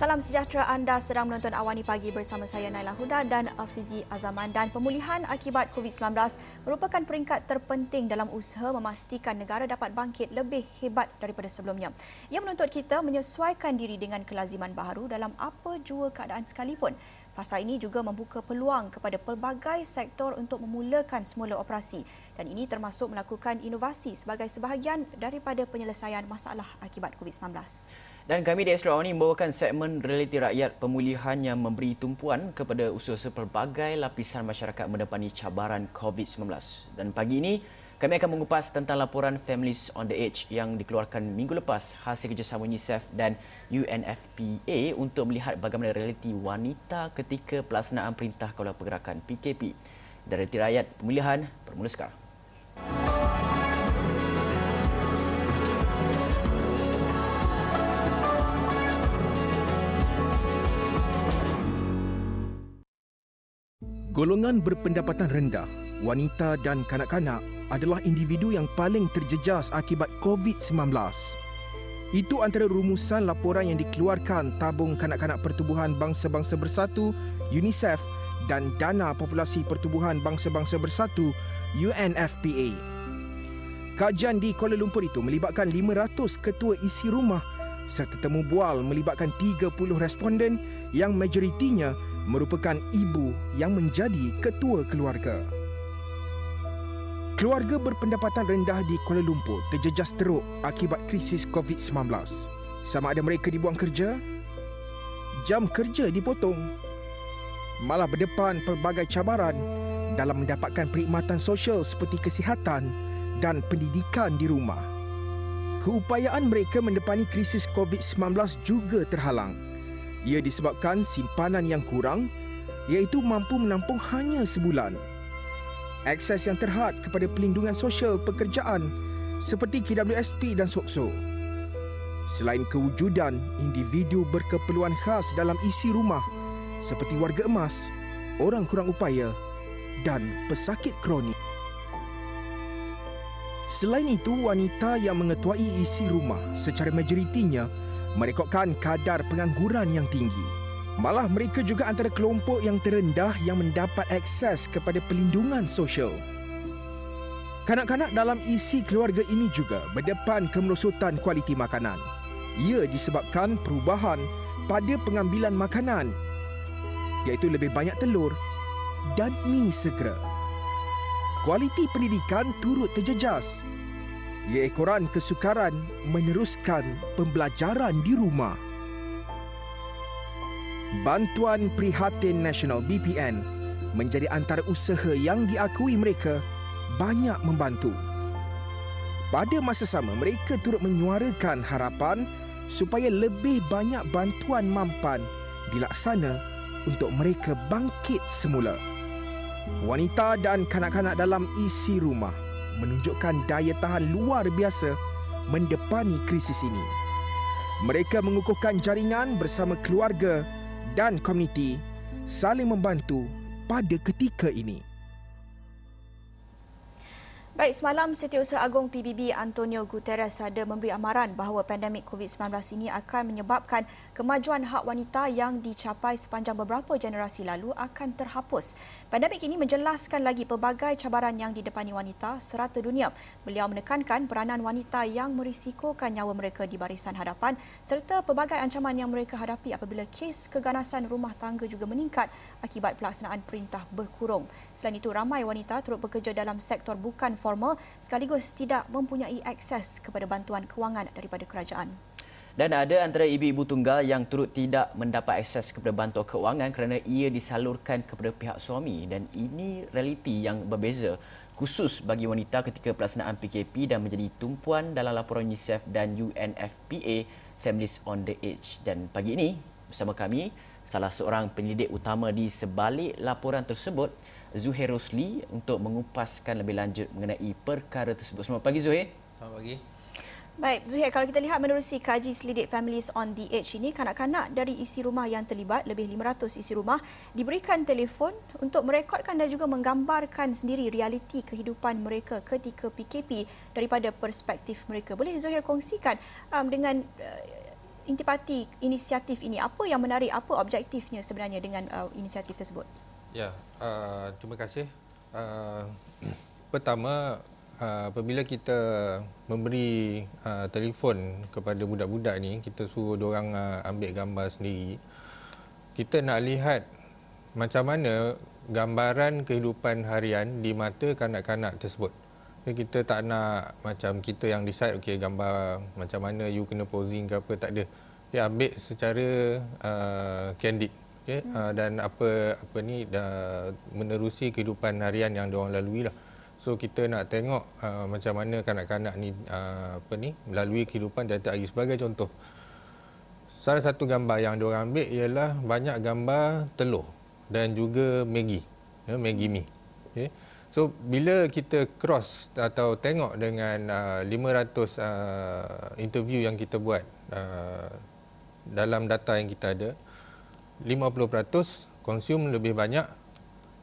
Salam sejahtera anda sedang menonton Awani Pagi bersama saya Naila Huda dan Afizi Azaman dan pemulihan akibat COVID-19 merupakan peringkat terpenting dalam usaha memastikan negara dapat bangkit lebih hebat daripada sebelumnya. Ia menuntut kita menyesuaikan diri dengan kelaziman baharu dalam apa jua keadaan sekalipun. Fasa ini juga membuka peluang kepada pelbagai sektor untuk memulakan semula operasi dan ini termasuk melakukan inovasi sebagai sebahagian daripada penyelesaian masalah akibat COVID-19. Dan kami di Astro ini membawakan segmen realiti rakyat pemulihan yang memberi tumpuan kepada usaha pelbagai lapisan masyarakat mendepani cabaran COVID-19. Dan pagi ini, kami akan mengupas tentang laporan Families on the Edge yang dikeluarkan minggu lepas hasil kerjasama UNICEF dan UNFPA untuk melihat bagaimana realiti wanita ketika pelaksanaan Perintah Kawalan Pergerakan PKP. Realiti rakyat pemulihan bermula sekarang. Golongan berpendapatan rendah, wanita dan kanak-kanak adalah individu yang paling terjejas akibat COVID-19. Itu antara rumusan laporan yang dikeluarkan Tabung Kanak-kanak Pertubuhan Bangsa-Bangsa Bersatu UNICEF dan Dana Populasi Pertubuhan Bangsa-Bangsa Bersatu UNFPA. Kajian di Kuala Lumpur itu melibatkan 500 ketua isi rumah serta temu bual melibatkan 30 responden yang majoritinya merupakan ibu yang menjadi ketua keluarga. Keluarga berpendapatan rendah di Kuala Lumpur terjejas teruk akibat krisis COVID-19. Sama ada mereka dibuang kerja, jam kerja dipotong, malah berdepan pelbagai cabaran dalam mendapatkan perkhidmatan sosial seperti kesihatan dan pendidikan di rumah. Keupayaan mereka mendepani krisis COVID-19 juga terhalang ia disebabkan simpanan yang kurang iaitu mampu menampung hanya sebulan. Akses yang terhad kepada pelindungan sosial pekerjaan seperti KWSP dan SOKSO. Selain kewujudan individu berkeperluan khas dalam isi rumah seperti warga emas, orang kurang upaya dan pesakit kronik. Selain itu, wanita yang mengetuai isi rumah secara majoritinya merekodkan kadar pengangguran yang tinggi. Malah mereka juga antara kelompok yang terendah yang mendapat akses kepada pelindungan sosial. Kanak-kanak dalam isi keluarga ini juga berdepan kemerosotan kualiti makanan. Ia disebabkan perubahan pada pengambilan makanan iaitu lebih banyak telur dan mi segera. Kualiti pendidikan turut terjejas ia ekoran kesukaran meneruskan pembelajaran di rumah. Bantuan Prihatin Nasional BPN menjadi antara usaha yang diakui mereka banyak membantu. Pada masa sama, mereka turut menyuarakan harapan supaya lebih banyak bantuan mampan dilaksana untuk mereka bangkit semula. Wanita dan kanak-kanak dalam isi rumah menunjukkan daya tahan luar biasa mendepani krisis ini. Mereka mengukuhkan jaringan bersama keluarga dan komuniti saling membantu pada ketika ini. Baik, semalam Setiausaha Agong PBB Antonio Guterres ada memberi amaran bahawa pandemik COVID-19 ini akan menyebabkan kemajuan hak wanita yang dicapai sepanjang beberapa generasi lalu akan terhapus. Pandemik ini menjelaskan lagi pelbagai cabaran yang didepani wanita serata dunia. Beliau menekankan peranan wanita yang merisikokan nyawa mereka di barisan hadapan serta pelbagai ancaman yang mereka hadapi apabila kes keganasan rumah tangga juga meningkat akibat pelaksanaan perintah berkurung. Selain itu, ramai wanita turut bekerja dalam sektor bukan formal sekaligus tidak mempunyai akses kepada bantuan kewangan daripada kerajaan. Dan ada antara ibu-ibu tunggal yang turut tidak mendapat akses kepada bantuan kewangan kerana ia disalurkan kepada pihak suami dan ini realiti yang berbeza khusus bagi wanita ketika pelaksanaan PKP dan menjadi tumpuan dalam laporan UNICEF dan UNFPA Families on the Edge. Dan pagi ini bersama kami salah seorang penyelidik utama di sebalik laporan tersebut Zuhair Rosli untuk mengupaskan lebih lanjut mengenai perkara tersebut. Selamat pagi Zuhair. Selamat pagi. Baik, Zuhair, kalau kita lihat menerusi kaji selidik Families on the Edge ini, kanak-kanak dari isi rumah yang terlibat, lebih 500 isi rumah, diberikan telefon untuk merekodkan dan juga menggambarkan sendiri realiti kehidupan mereka ketika PKP daripada perspektif mereka. Boleh Zuhair kongsikan um, dengan uh, intipati inisiatif ini? Apa yang menarik? Apa objektifnya sebenarnya dengan uh, inisiatif tersebut? Ya, uh, terima kasih. Uh, pertama, uh, apabila kita memberi uh, telefon kepada budak-budak ni, kita suruh orang uh, ambil gambar sendiri. Kita nak lihat macam mana gambaran kehidupan harian di mata kanak-kanak tersebut. Jadi kita tak nak macam kita yang decide okey gambar macam mana you kena posing ke apa tak ada. Dia ambil secara uh, candid okay? hmm. uh, dan apa apa ni dah menerusi kehidupan harian yang diorang lalui lah. So kita nak tengok uh, macam mana kanak-kanak ni uh, apa ni melalui kehidupan tiap-tiap hari sebagai contoh. Salah satu gambar yang diorang ambil ialah banyak gambar telur dan juga Maggi. Ya, Maggi mi. Okay? So bila kita cross atau tengok dengan uh, 500 uh, interview yang kita buat uh, dalam data yang kita ada 50% konsum lebih banyak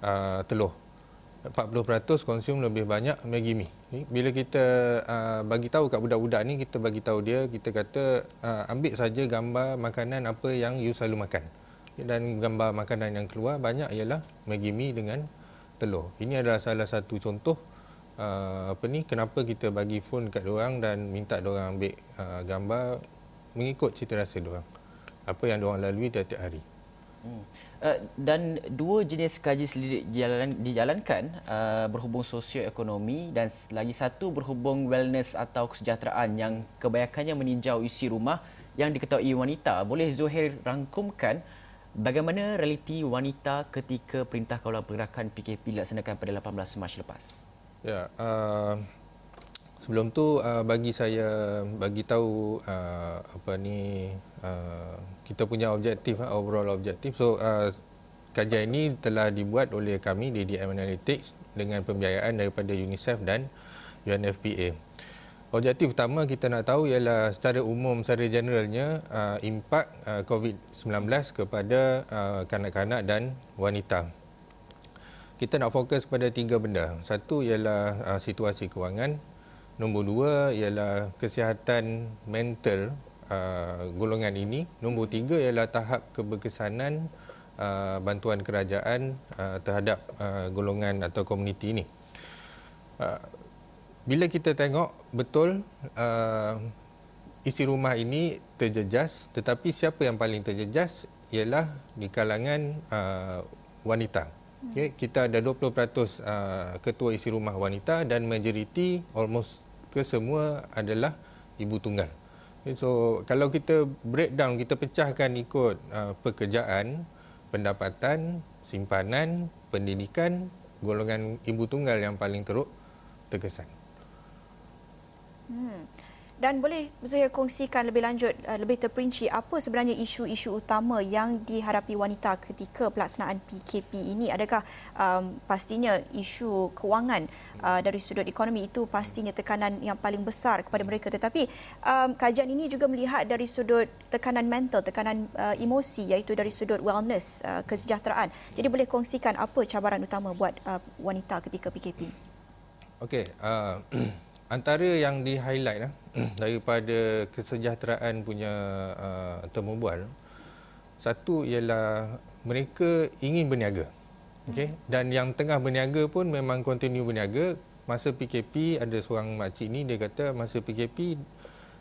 uh, telur 40% konsum lebih banyak Maggi mi. Bila kita uh, bagi tahu kat budak-budak ni kita bagi tahu dia kita kata uh, ambil saja gambar makanan apa yang you selalu makan. Dan gambar makanan yang keluar banyak ialah Maggi mi dengan telur. Ini adalah salah satu contoh uh, apa ni kenapa kita bagi phone kat orang dan minta orang ambil uh, gambar mengikut cita rasa orang. Apa yang orang lalui tiap-tiap hari. Hmm. Uh, dan dua jenis kaji selidik dijalan, dijalankan uh, berhubung sosioekonomi dan lagi satu berhubung wellness atau kesejahteraan yang kebanyakannya meninjau isi rumah yang diketahui wanita. Boleh Zuhair rangkumkan Bagaimana realiti wanita ketika Perintah Kawalan Pergerakan PKP dilaksanakan pada 18 Mac lepas? Ya, uh, sebelum tu uh, bagi saya bagi tahu uh, apa ni uh, kita punya objektif uh, overall objektif. So uh, kajian ini telah dibuat oleh kami di DM Analytics dengan pembiayaan daripada UNICEF dan UNFPA. Objektif utama kita nak tahu ialah secara umum, secara generalnya uh, impak uh, COVID-19 kepada uh, kanak-kanak dan wanita. Kita nak fokus kepada tiga benda. Satu ialah uh, situasi kewangan. Nombor dua ialah kesihatan mental uh, golongan ini. Nombor tiga ialah tahap keberkesanan uh, bantuan kerajaan uh, terhadap uh, golongan atau komuniti ini. Uh, bila kita tengok betul uh, isi rumah ini terjejas tetapi siapa yang paling terjejas ialah di kalangan uh, wanita. Okay, kita ada 20% uh, ketua isi rumah wanita dan majoriti almost kesemua adalah ibu tunggal. So kalau kita breakdown kita pecahkan ikut uh, pekerjaan, pendapatan, simpanan, pendidikan, golongan ibu tunggal yang paling teruk terkesan. Hmm. Dan boleh Zuhair kongsikan lebih lanjut, uh, lebih terperinci apa sebenarnya isu-isu utama yang dihadapi wanita ketika pelaksanaan PKP ini? Adakah um, pastinya isu kewangan uh, dari sudut ekonomi itu pastinya tekanan yang paling besar kepada mereka. Tetapi um, kajian ini juga melihat dari sudut tekanan mental, tekanan uh, emosi iaitu dari sudut wellness, uh, kesejahteraan. Jadi boleh kongsikan apa cabaran utama buat uh, wanita ketika PKP? Okey. Uh, antara yang di highlight lah daripada kesejahteraan punya uh, temu bual satu ialah mereka ingin berniaga okey hmm. dan yang tengah berniaga pun memang continue berniaga masa PKP ada seorang makcik ni dia kata masa PKP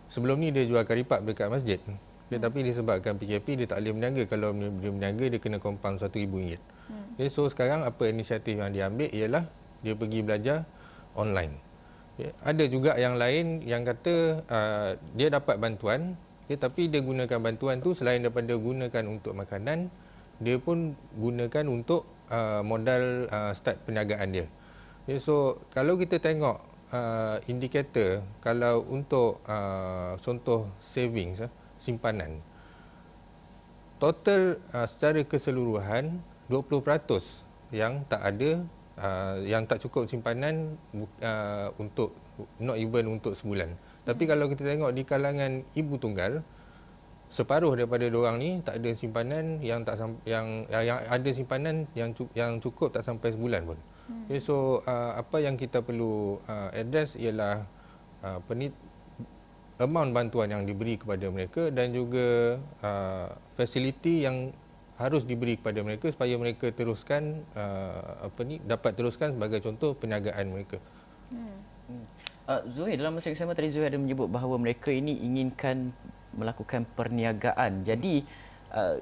sebelum ni dia jual karipap dekat masjid okay, hmm. tapi disebabkan PKP dia tak boleh berniaga kalau dia berniaga dia kena compound RM1,000 hmm. okay, so sekarang apa inisiatif yang dia ambil ialah dia pergi belajar online Ya, ada juga yang lain yang kata uh, dia dapat bantuan ya, tapi dia gunakan bantuan tu selain daripada gunakan untuk makanan dia pun gunakan untuk uh, modal uh, start perniagaan dia. Ya, so kalau kita tengok uh, indikator kalau untuk uh, contoh savings uh, simpanan total uh, secara keseluruhan 20% yang tak ada uh, yang tak cukup simpanan uh, untuk not even untuk sebulan. Tapi hmm. kalau kita tengok di kalangan ibu tunggal separuh daripada orang ni tak ada simpanan yang tak yang yang, ada simpanan yang yang cukup tak sampai sebulan pun. Hmm. Okay, so uh, apa yang kita perlu uh, address ialah uh, ni amount bantuan yang diberi kepada mereka dan juga uh, fasiliti yang harus diberi kepada mereka supaya mereka teruskan uh, apa ni dapat teruskan sebagai contoh perniagaan mereka. Hmm. Uh, Zuhair dalam masa yang sama tadi Zuhair ada menyebut bahawa mereka ini inginkan melakukan perniagaan. Jadi uh,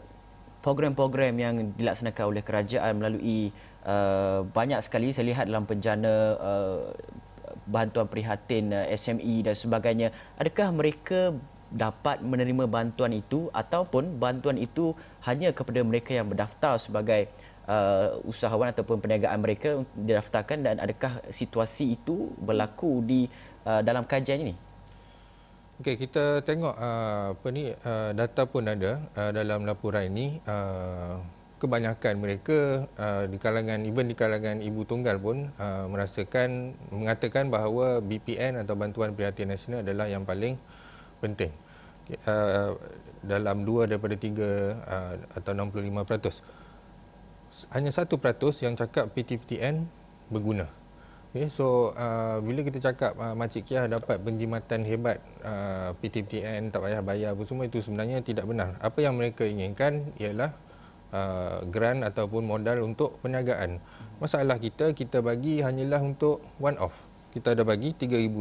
program-program yang dilaksanakan oleh kerajaan melalui uh, banyak sekali saya lihat dalam penjana uh, bantuan prihatin uh, SME dan sebagainya. Adakah mereka dapat menerima bantuan itu ataupun bantuan itu hanya kepada mereka yang berdaftar sebagai uh, usahawan ataupun perniagaan mereka didaftarkan dan adakah situasi itu berlaku di uh, dalam kajian ini? Okey, kita tengok uh, apa ni uh, data pun ada uh, dalam laporan ini uh, kebanyakan mereka uh, di kalangan even di kalangan ibu tunggal pun uh, merasakan mengatakan bahawa BPN atau bantuan perhatian nasional adalah yang paling penting uh, dalam dua daripada tiga uh, atau 65%. Hanya satu peratus yang cakap PTPTN berguna. Okay, so uh, bila kita cakap uh, Makcik Kia dapat penjimatan hebat uh, PTPTN tak payah bayar apa semua itu sebenarnya tidak benar. Apa yang mereka inginkan ialah uh, grant ataupun modal untuk perniagaan. Masalah kita kita bagi hanyalah untuk one off. Kita ada bagi RM3000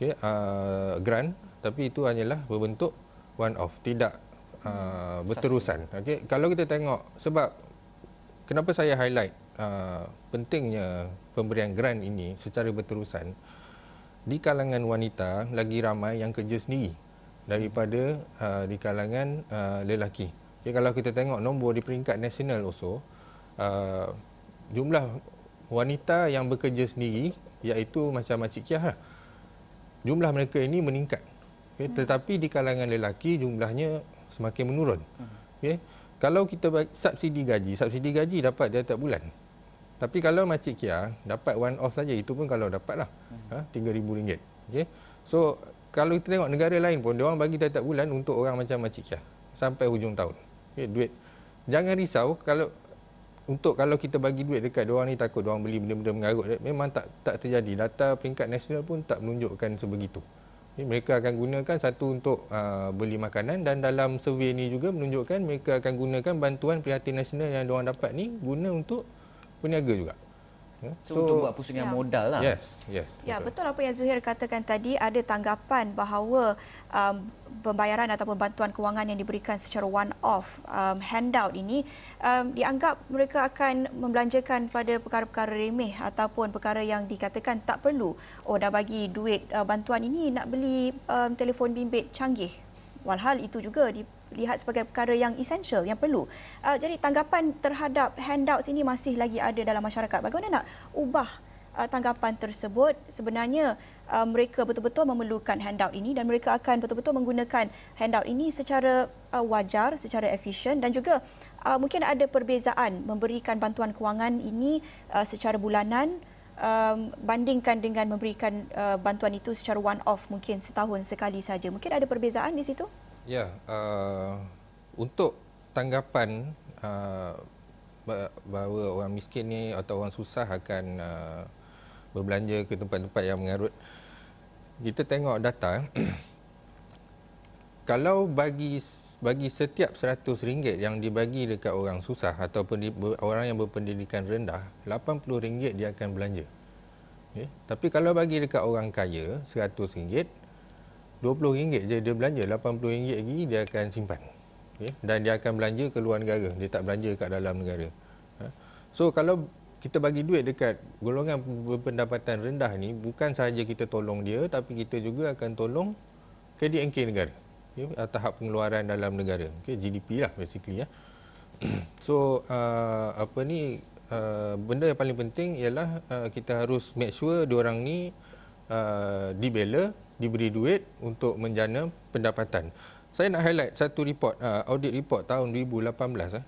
okay, uh, grant tapi itu hanyalah berbentuk one off tidak uh, berterusan. Okey kalau kita tengok sebab kenapa saya highlight uh, pentingnya pemberian grant ini secara berterusan di kalangan wanita lagi ramai yang kerja sendiri daripada uh, di kalangan uh, lelaki. Okay, kalau kita tengok nombor di peringkat nasional also uh, jumlah wanita yang bekerja sendiri iaitu macam Makcik Kiah lah. Jumlah mereka ini meningkat okay, tetapi di kalangan lelaki jumlahnya semakin menurun. Okay. kalau kita subsidi gaji subsidi gaji dapat dia tiap bulan. Tapi kalau Makcik Kia dapat one off saja itu pun kalau dapat lah. Ha, RM3,000 okay. so kalau kita tengok negara lain pun dia orang bagi tiap-tiap bulan untuk orang macam Makcik Kia sampai hujung tahun. Okay, duit. Jangan risau kalau untuk kalau kita bagi duit dekat dia orang ni takut dia orang beli benda-benda mengarut memang tak tak terjadi. Data peringkat nasional pun tak menunjukkan sebegitu mereka akan gunakan satu untuk uh, beli makanan dan dalam survey ini juga menunjukkan mereka akan gunakan bantuan prihatin nasional yang diorang dapat ni guna untuk peniaga juga. Ya. So, so untuk buat pusingan ya. modal lah. Yes, yes. Ya, betul. betul apa yang Zuhair katakan tadi ada tanggapan bahawa um, pembayaran ataupun bantuan kewangan yang diberikan secara one off um, handout ini um, dianggap mereka akan membelanjakan pada perkara-perkara remeh ataupun perkara yang dikatakan tak perlu. Oh dah bagi duit uh, bantuan ini nak beli um, telefon bimbit canggih. Walhal itu juga di lihat sebagai perkara yang essential yang perlu. Uh, jadi tanggapan terhadap handouts ini masih lagi ada dalam masyarakat. Bagaimana nak ubah uh, tanggapan tersebut? Sebenarnya uh, mereka betul-betul memerlukan handout ini dan mereka akan betul-betul menggunakan handout ini secara uh, wajar, secara efisien dan juga uh, mungkin ada perbezaan memberikan bantuan kewangan ini uh, secara bulanan um, bandingkan dengan memberikan uh, bantuan itu secara one off mungkin setahun sekali saja. Mungkin ada perbezaan di situ? Ya, uh, untuk tanggapan uh, bahawa orang miskin ni atau orang susah akan uh, berbelanja ke tempat-tempat yang mengarut, kita tengok data. kalau bagi bagi setiap seratus ringgit yang dibagi dekat orang susah ataupun di, orang yang berpendidikan rendah, lapan puluh ringgit dia akan belanja. Okay. Tapi kalau bagi dekat orang kaya seratus ringgit, RM20 je dia belanja, RM80 lagi dia akan simpan. Okay? Dan dia akan belanja ke luar negara, dia tak belanja kat dalam negara. Ha? So kalau kita bagi duit dekat golongan berpendapatan rendah ni, bukan sahaja kita tolong dia, tapi kita juga akan tolong KDNK negara. Okay? Tahap pengeluaran dalam negara. Okay? GDP lah basically. Ya. so uh, apa ni, uh, benda yang paling penting ialah uh, kita harus make sure diorang ni uh, dibela diberi duit untuk menjana pendapatan. Saya nak highlight satu report, uh, audit report tahun 2018. Uh.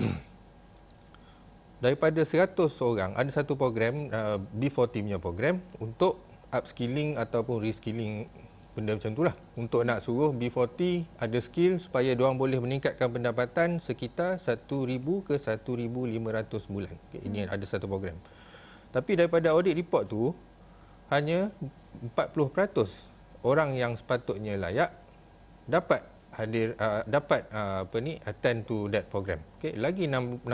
Daripada 100 orang, ada satu program, uh, B40 punya program, untuk upskilling ataupun reskilling benda macam itulah. Untuk nak suruh B40 ada skill supaya diorang boleh meningkatkan pendapatan sekitar 1,000 ke 1,500 bulan. Okay, ini ada satu program. Tapi daripada audit report tu, hanya 40% orang yang sepatutnya layak dapat hadir uh, dapat uh, apa ni attend to that program. Okey, lagi 60%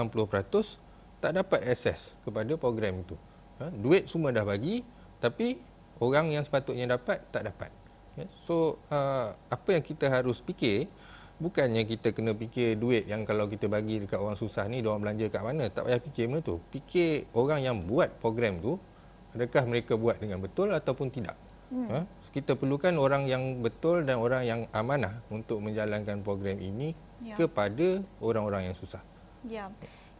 tak dapat akses kepada program itu. Ha? Duit semua dah bagi tapi orang yang sepatutnya dapat tak dapat. Okay. So uh, apa yang kita harus fikir bukannya kita kena fikir duit yang kalau kita bagi dekat orang susah ni dia orang belanja kat mana tak payah fikir benda tu fikir orang yang buat program tu adakah mereka buat dengan betul ataupun tidak hmm. ha? kita perlukan orang yang betul dan orang yang amanah untuk menjalankan program ini ya. kepada orang-orang yang susah ya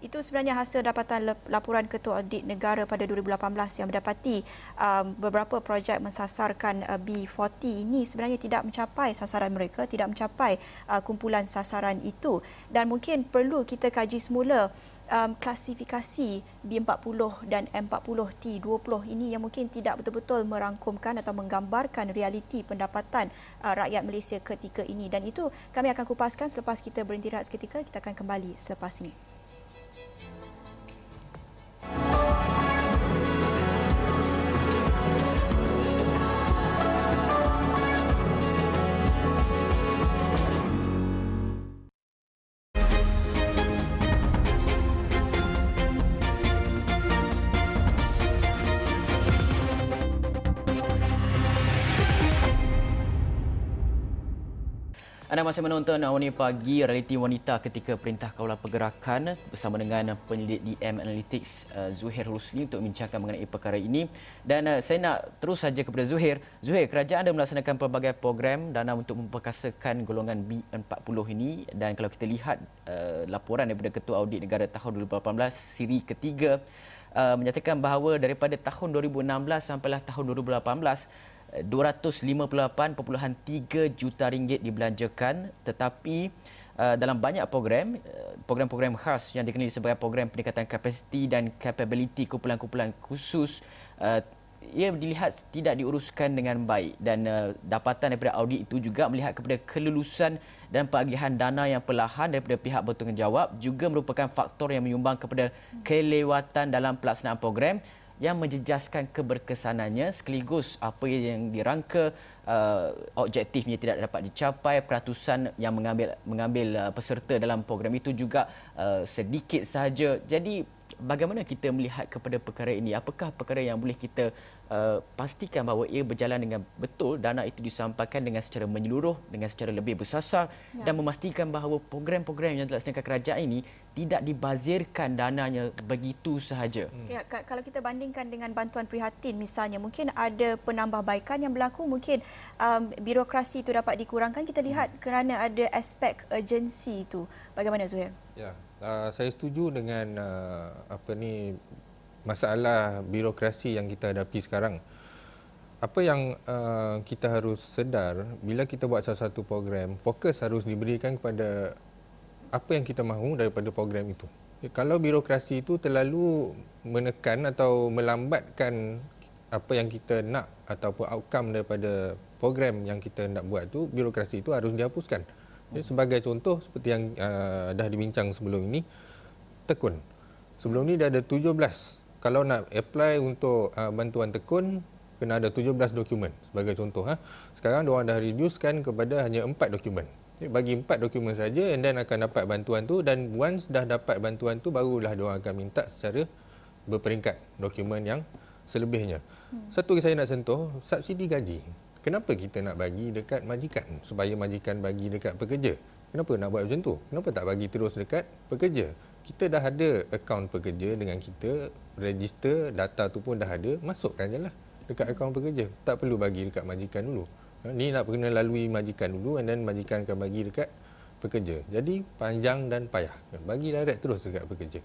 itu sebenarnya hasil dapatan laporan Ketua Audit Negara pada 2018 yang mendapati um, beberapa projek mensasarkan uh, B40 ini sebenarnya tidak mencapai sasaran mereka, tidak mencapai uh, kumpulan sasaran itu dan mungkin perlu kita kaji semula um, klasifikasi B40 dan M40T20 ini yang mungkin tidak betul-betul merangkumkan atau menggambarkan realiti pendapatan uh, rakyat Malaysia ketika ini dan itu kami akan kupaskan selepas kita berhenti rehat seketika kita akan kembali selepas ini. Anda masih menonton Awani Pagi Realiti Wanita ketika Perintah Kawalan Pergerakan bersama dengan penyelidik DM Analytics uh, Zuhair Rusli untuk membincangkan mengenai perkara ini. Dan uh, saya nak terus saja kepada Zuhair. Zuhair, kerajaan ada melaksanakan pelbagai program dana untuk memperkasakan golongan B40 ini dan kalau kita lihat uh, laporan daripada Ketua Audit Negara tahun 2018 siri ketiga menyatakan bahawa daripada tahun 2016 sampailah tahun 2018 258.3 juta ringgit dibelanjakan. Tetapi uh, dalam banyak program uh, program-program khas yang dikenali sebagai program peningkatan kapasiti dan capability kumpulan-kumpulan khusus uh, ia dilihat tidak diuruskan dengan baik. Dan uh, dapatan daripada audit itu juga melihat kepada kelulusan dan pengagihan dana yang perlahan daripada pihak bertanggungjawab juga merupakan faktor yang menyumbang kepada kelewatan dalam pelaksanaan program yang menjejaskan keberkesanannya sekaligus apa yang dirangka uh, objektifnya tidak dapat dicapai peratusan yang mengambil mengambil uh, peserta dalam program itu juga uh, sedikit sahaja. Jadi bagaimana kita melihat kepada perkara ini apakah perkara yang boleh kita uh, pastikan bahawa ia berjalan dengan betul dana itu disampaikan dengan secara menyeluruh dengan secara lebih bersasar ya. dan memastikan bahawa program-program yang dilaksanakan kerajaan ini tidak dibazirkan dananya begitu sahaja. Hmm. Ya, kalau kita bandingkan dengan bantuan prihatin misalnya, mungkin ada penambahbaikan yang berlaku, mungkin um, birokrasi itu dapat dikurangkan. Kita lihat hmm. kerana ada aspek urgensi itu. Bagaimana Zuhair? Ya, uh, saya setuju dengan uh, apa ni masalah birokrasi yang kita hadapi sekarang. Apa yang uh, kita harus sedar bila kita buat satu-satu program, fokus harus diberikan kepada apa yang kita mahu daripada program itu. Kalau birokrasi itu terlalu menekan atau melambatkan apa yang kita nak ataupun outcome daripada program yang kita nak buat itu, birokrasi itu harus dihapuskan. Sebagai contoh seperti yang uh, dah dibincang sebelum ini, tekun. Sebelum ini dah ada 17. Kalau nak apply untuk uh, bantuan tekun, kena ada 17 dokumen sebagai contoh. Ha. Sekarang diorang dah reducekan kepada hanya 4 dokumen bagi empat dokumen saja and then akan dapat bantuan tu dan once dah dapat bantuan tu barulah dia akan minta secara berperingkat dokumen yang selebihnya. Hmm. Satu yang saya nak sentuh, subsidi gaji. Kenapa kita nak bagi dekat majikan supaya majikan bagi dekat pekerja? Kenapa nak buat macam tu? Kenapa tak bagi terus dekat pekerja? Kita dah ada akaun pekerja dengan kita, register data tu pun dah ada, masukkan je lah dekat akaun pekerja. Tak perlu bagi dekat majikan dulu. Ni nak kena lalui majikan dulu and then majikan akan bagi dekat pekerja. Jadi panjang dan payah. Bagi direct terus dekat pekerja.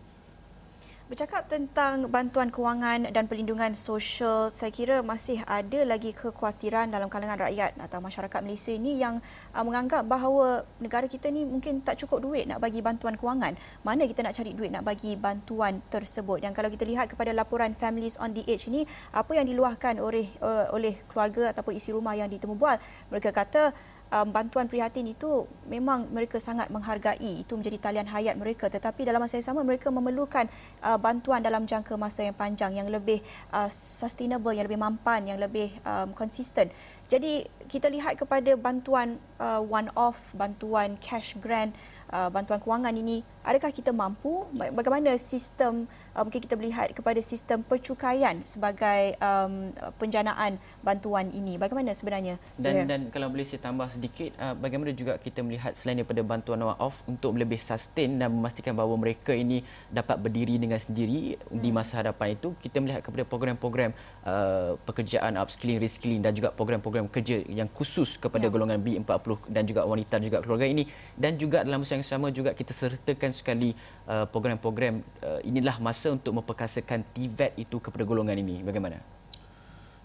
Bercakap tentang bantuan kewangan dan perlindungan sosial, saya kira masih ada lagi kekhawatiran dalam kalangan rakyat atau masyarakat Malaysia ini yang uh, menganggap bahawa negara kita ni mungkin tak cukup duit nak bagi bantuan kewangan. Mana kita nak cari duit nak bagi bantuan tersebut? Yang kalau kita lihat kepada laporan Families on the Edge ini, apa yang diluahkan oleh uh, oleh keluarga ataupun isi rumah yang ditemu bual, mereka kata um, bantuan prihatin itu memang mereka sangat menghargai. Itu menjadi talian hayat mereka. Tetapi dalam masa yang sama mereka memerlukan uh, bantuan dalam jangka masa yang panjang yang lebih uh, sustainable yang lebih mampan yang lebih um, konsisten jadi kita lihat kepada bantuan uh, one off bantuan cash grant uh, bantuan kewangan ini adakah kita mampu? Bagaimana sistem uh, mungkin kita melihat kepada sistem percukaian sebagai um, penjanaan bantuan ini bagaimana sebenarnya Zuhair? dan dan kalau boleh saya tambah sedikit uh, bagaimana juga kita melihat selain daripada bantuan one off untuk lebih sustain dan memastikan bahawa mereka ini dapat berdiri dengan sendiri hmm. di masa hadapan itu kita melihat kepada program-program uh, pekerjaan upskilling reskilling dan juga program-program kerja yang khusus kepada ya. golongan B40 dan juga wanita dan juga keluarga ini dan juga dalam masa yang sama juga kita sertakan sekali uh, program-program uh, inilah masa untuk memperkasakan TVET itu kepada golongan ini. Bagaimana?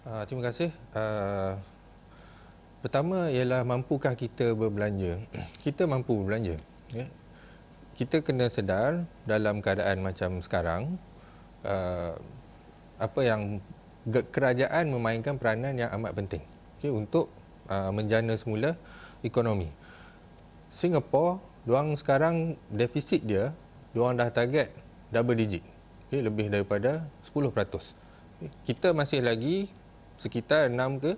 Uh, terima kasih. Uh, pertama ialah mampukah kita berbelanja? Kita mampu berbelanja ya. Kita kena sedar dalam keadaan macam sekarang uh, apa yang kerajaan memainkan peranan yang amat penting okay, untuk uh, menjana semula ekonomi. Singapura, diorang sekarang defisit dia, diorang dah target double digit. Okay, lebih daripada 10%. Okay, kita masih lagi sekitar 6 ke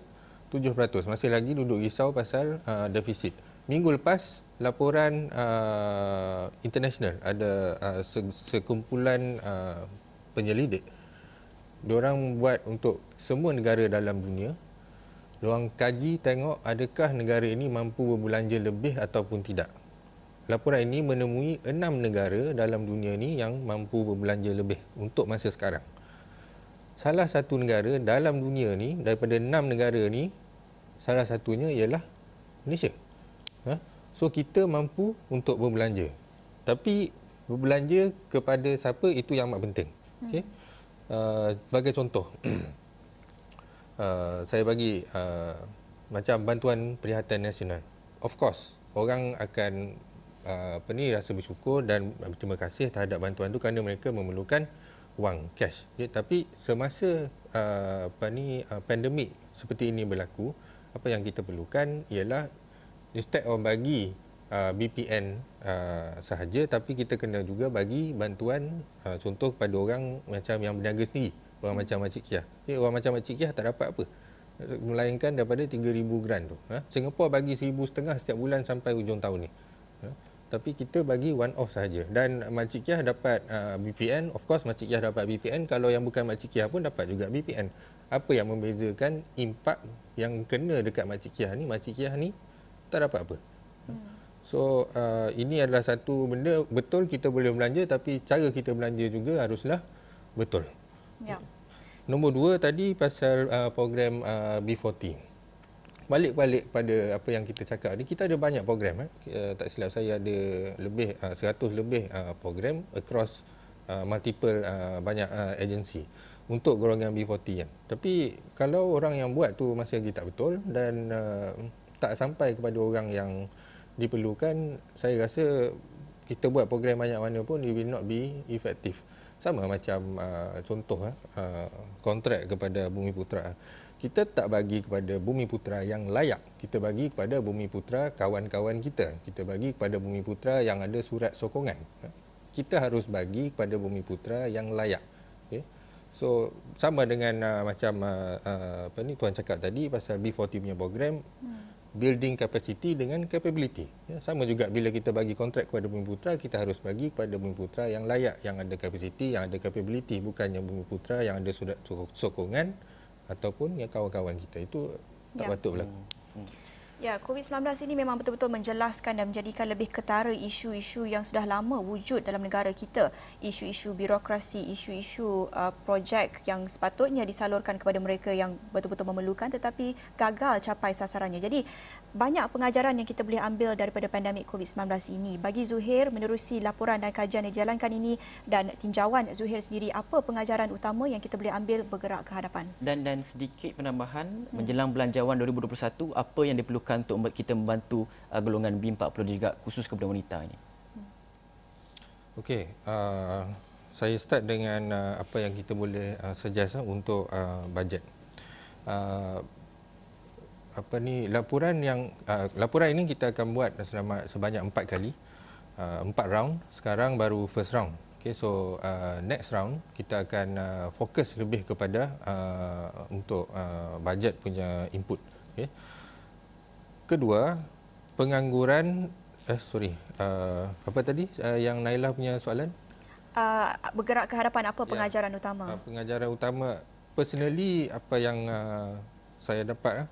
7%. Masih lagi duduk risau pasal uh, defisit. Minggu lepas, laporan uh, international ada uh, sekumpulan uh, penyelidik diorang buat untuk semua negara dalam dunia Diorang kaji tengok adakah negara ini mampu berbelanja lebih ataupun tidak. Laporan ini menemui enam negara dalam dunia ini yang mampu berbelanja lebih untuk masa sekarang. Salah satu negara dalam dunia ni daripada enam negara ni salah satunya ialah Malaysia. Ha? So kita mampu untuk berbelanja. Tapi berbelanja kepada siapa itu yang amat penting. Okay? Uh, sebagai contoh, uh, saya bagi uh, macam bantuan perihatan nasional. Of course, orang akan uh, apa ni rasa bersyukur dan berterima kasih terhadap bantuan itu kerana mereka memerlukan wang cash. Okay, tapi semasa uh, apa ni uh, pandemik seperti ini berlaku, apa yang kita perlukan ialah instead of bagi uh, BPN uh, sahaja tapi kita kena juga bagi bantuan uh, contoh kepada orang macam yang berniaga sendiri orang macam Makcik Kiah. Eh, orang macam Makcik Kiah tak dapat apa. Melainkan daripada 3,000 grant tu. Ha? Singapura bagi 1,500 setiap bulan sampai hujung tahun ni. Ha? Tapi kita bagi one off saja. Dan Makcik Kiah dapat uh, BPN. Of course Makcik Kiah dapat BPN. Kalau yang bukan Makcik Kiah pun dapat juga BPN. Apa yang membezakan impak yang kena dekat Makcik Kiah ni, Makcik Kiah ni tak dapat apa. Hmm. So uh, ini adalah satu benda betul kita boleh belanja tapi cara kita belanja juga haruslah betul. Ya. Nombor dua tadi pasal uh, program uh, B40. Balik-balik pada apa yang kita cakap ni, kita ada banyak program. Eh. Uh, tak silap saya ada lebih uh, 100 lebih uh, program across multiple banyak agensi untuk golongan B40 kan. Tapi kalau orang yang buat tu masih lagi tak betul dan tak sampai kepada orang yang diperlukan, saya rasa kita buat program banyak mana pun it will not be effective sama macam uh, contoh uh, kontrak kepada Bumi Putra. Kita tak bagi kepada Bumi Putra yang layak. Kita bagi kepada Bumi Putra kawan-kawan kita. Kita bagi kepada Bumi Putra yang ada surat sokongan. Kita harus bagi kepada Bumi Putra yang layak. Okay? so sama dengan uh, macam uh, apa ni tuan cakap tadi pasal B40 punya program. Hmm building capacity dengan capability. Ya, sama juga bila kita bagi kontrak kepada Bumi Putra, kita harus bagi kepada Bumi Putra yang layak, yang ada capacity, yang ada capability. Bukannya Bumi Putra yang ada sokongan ataupun yang kawan-kawan kita. Itu tak ya. patut berlaku. Hmm. Ya, COVID-19 ini memang betul-betul menjelaskan dan menjadikan lebih ketara isu-isu yang sudah lama wujud dalam negara kita. Isu-isu birokrasi, isu-isu uh, projek yang sepatutnya disalurkan kepada mereka yang betul-betul memerlukan tetapi gagal capai sasarannya. Jadi, banyak pengajaran yang kita boleh ambil daripada pandemik COVID-19 ini. Bagi Zuhair menerusi laporan dan kajian yang dijalankan ini dan tinjauan Zuhair sendiri, apa pengajaran utama yang kita boleh ambil bergerak ke hadapan? Dan dan sedikit penambahan hmm. menjelang belanjawan 2021, apa yang diperlukan untuk kita membantu uh, golongan B40 juga khusus kepada wanita ini? Hmm. Okey, uh, saya start dengan uh, apa yang kita boleh uh, suggest uh, untuk uh, bajet. Uh, apa ni laporan yang uh, laporan ini kita akan buat selama sebanyak empat kali. Uh, empat round. Sekarang baru first round. Okay so uh, next round kita akan uh, fokus lebih kepada uh, untuk uh, bajet punya input. Okay. Kedua pengangguran eh sorry uh, apa tadi uh, yang Naila punya soalan? Uh, bergerak ke hadapan apa ya. pengajaran ya. utama? Uh, pengajaran utama. Personally apa yang uh, saya dapat uh,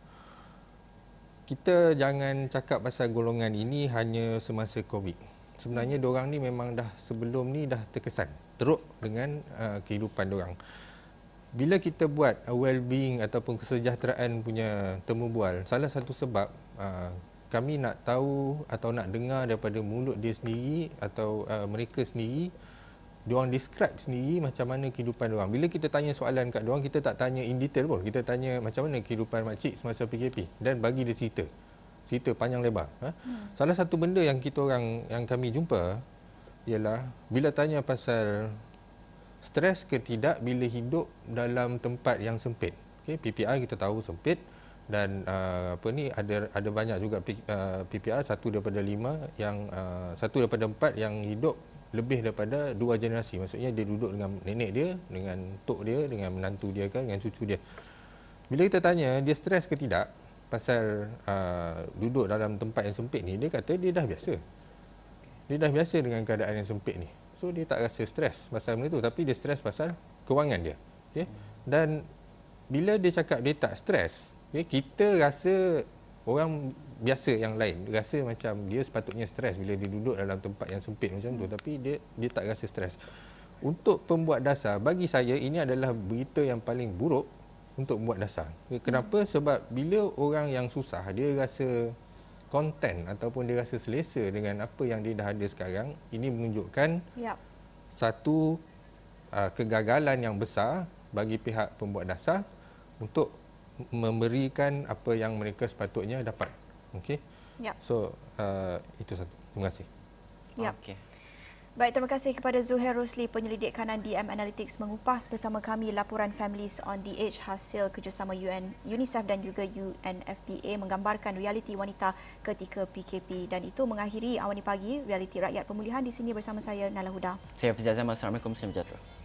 kita jangan cakap pasal golongan ini hanya semasa covid sebenarnya hmm. orang ni memang dah sebelum ni dah terkesan teruk dengan uh, kehidupan orang bila kita buat uh, well-being ataupun kesejahteraan punya temu bual salah satu sebab uh, kami nak tahu atau nak dengar daripada mulut dia sendiri atau uh, mereka sendiri dia orang describe sendiri macam mana kehidupan dia orang. Bila kita tanya soalan kat dia orang, kita tak tanya in detail pun. Kita tanya macam mana kehidupan makcik semasa PKP dan bagi dia cerita. Cerita panjang lebar. Ha? Hmm. Salah satu benda yang kita orang yang kami jumpa ialah bila tanya pasal stres ke tidak bila hidup dalam tempat yang sempit. Okay, PPI kita tahu sempit dan uh, apa ni ada ada banyak juga uh, PPR satu daripada lima yang uh, satu daripada empat yang hidup lebih daripada dua generasi. Maksudnya dia duduk dengan nenek dia dengan tok dia dengan menantu dia kan dengan cucu dia. Bila kita tanya dia stres ke tidak pasal uh, duduk dalam tempat yang sempit ni dia kata dia dah biasa. Dia dah biasa dengan keadaan yang sempit ni. So dia tak rasa stres pasal benda tu tapi dia stres pasal kewangan dia. Okay? dan bila dia cakap dia tak stres okay, kita rasa orang biasa yang lain. Rasa macam dia sepatutnya stres bila dia duduk dalam tempat yang sempit macam tu. Tapi dia dia tak rasa stres. Untuk pembuat dasar bagi saya ini adalah berita yang paling buruk untuk membuat dasar. Kenapa? Sebab bila orang yang susah dia rasa konten ataupun dia rasa selesa dengan apa yang dia dah ada sekarang ini menunjukkan yep. satu uh, kegagalan yang besar bagi pihak pembuat dasar untuk memberikan apa yang mereka sepatutnya dapat. Okey. Ya. So uh, itu satu. Terima kasih. Ya. Okey. Baik, terima kasih kepada Zuhair Rosli, penyelidik kanan DM Analytics mengupas bersama kami laporan Families on the Age hasil kerjasama UN, UNICEF dan juga UNFPA menggambarkan realiti wanita ketika PKP dan itu mengakhiri Awani Pagi, realiti rakyat pemulihan di sini bersama saya Nala Huda. Saya Fizal Zaman, Assalamualaikum, Assalamualaikum.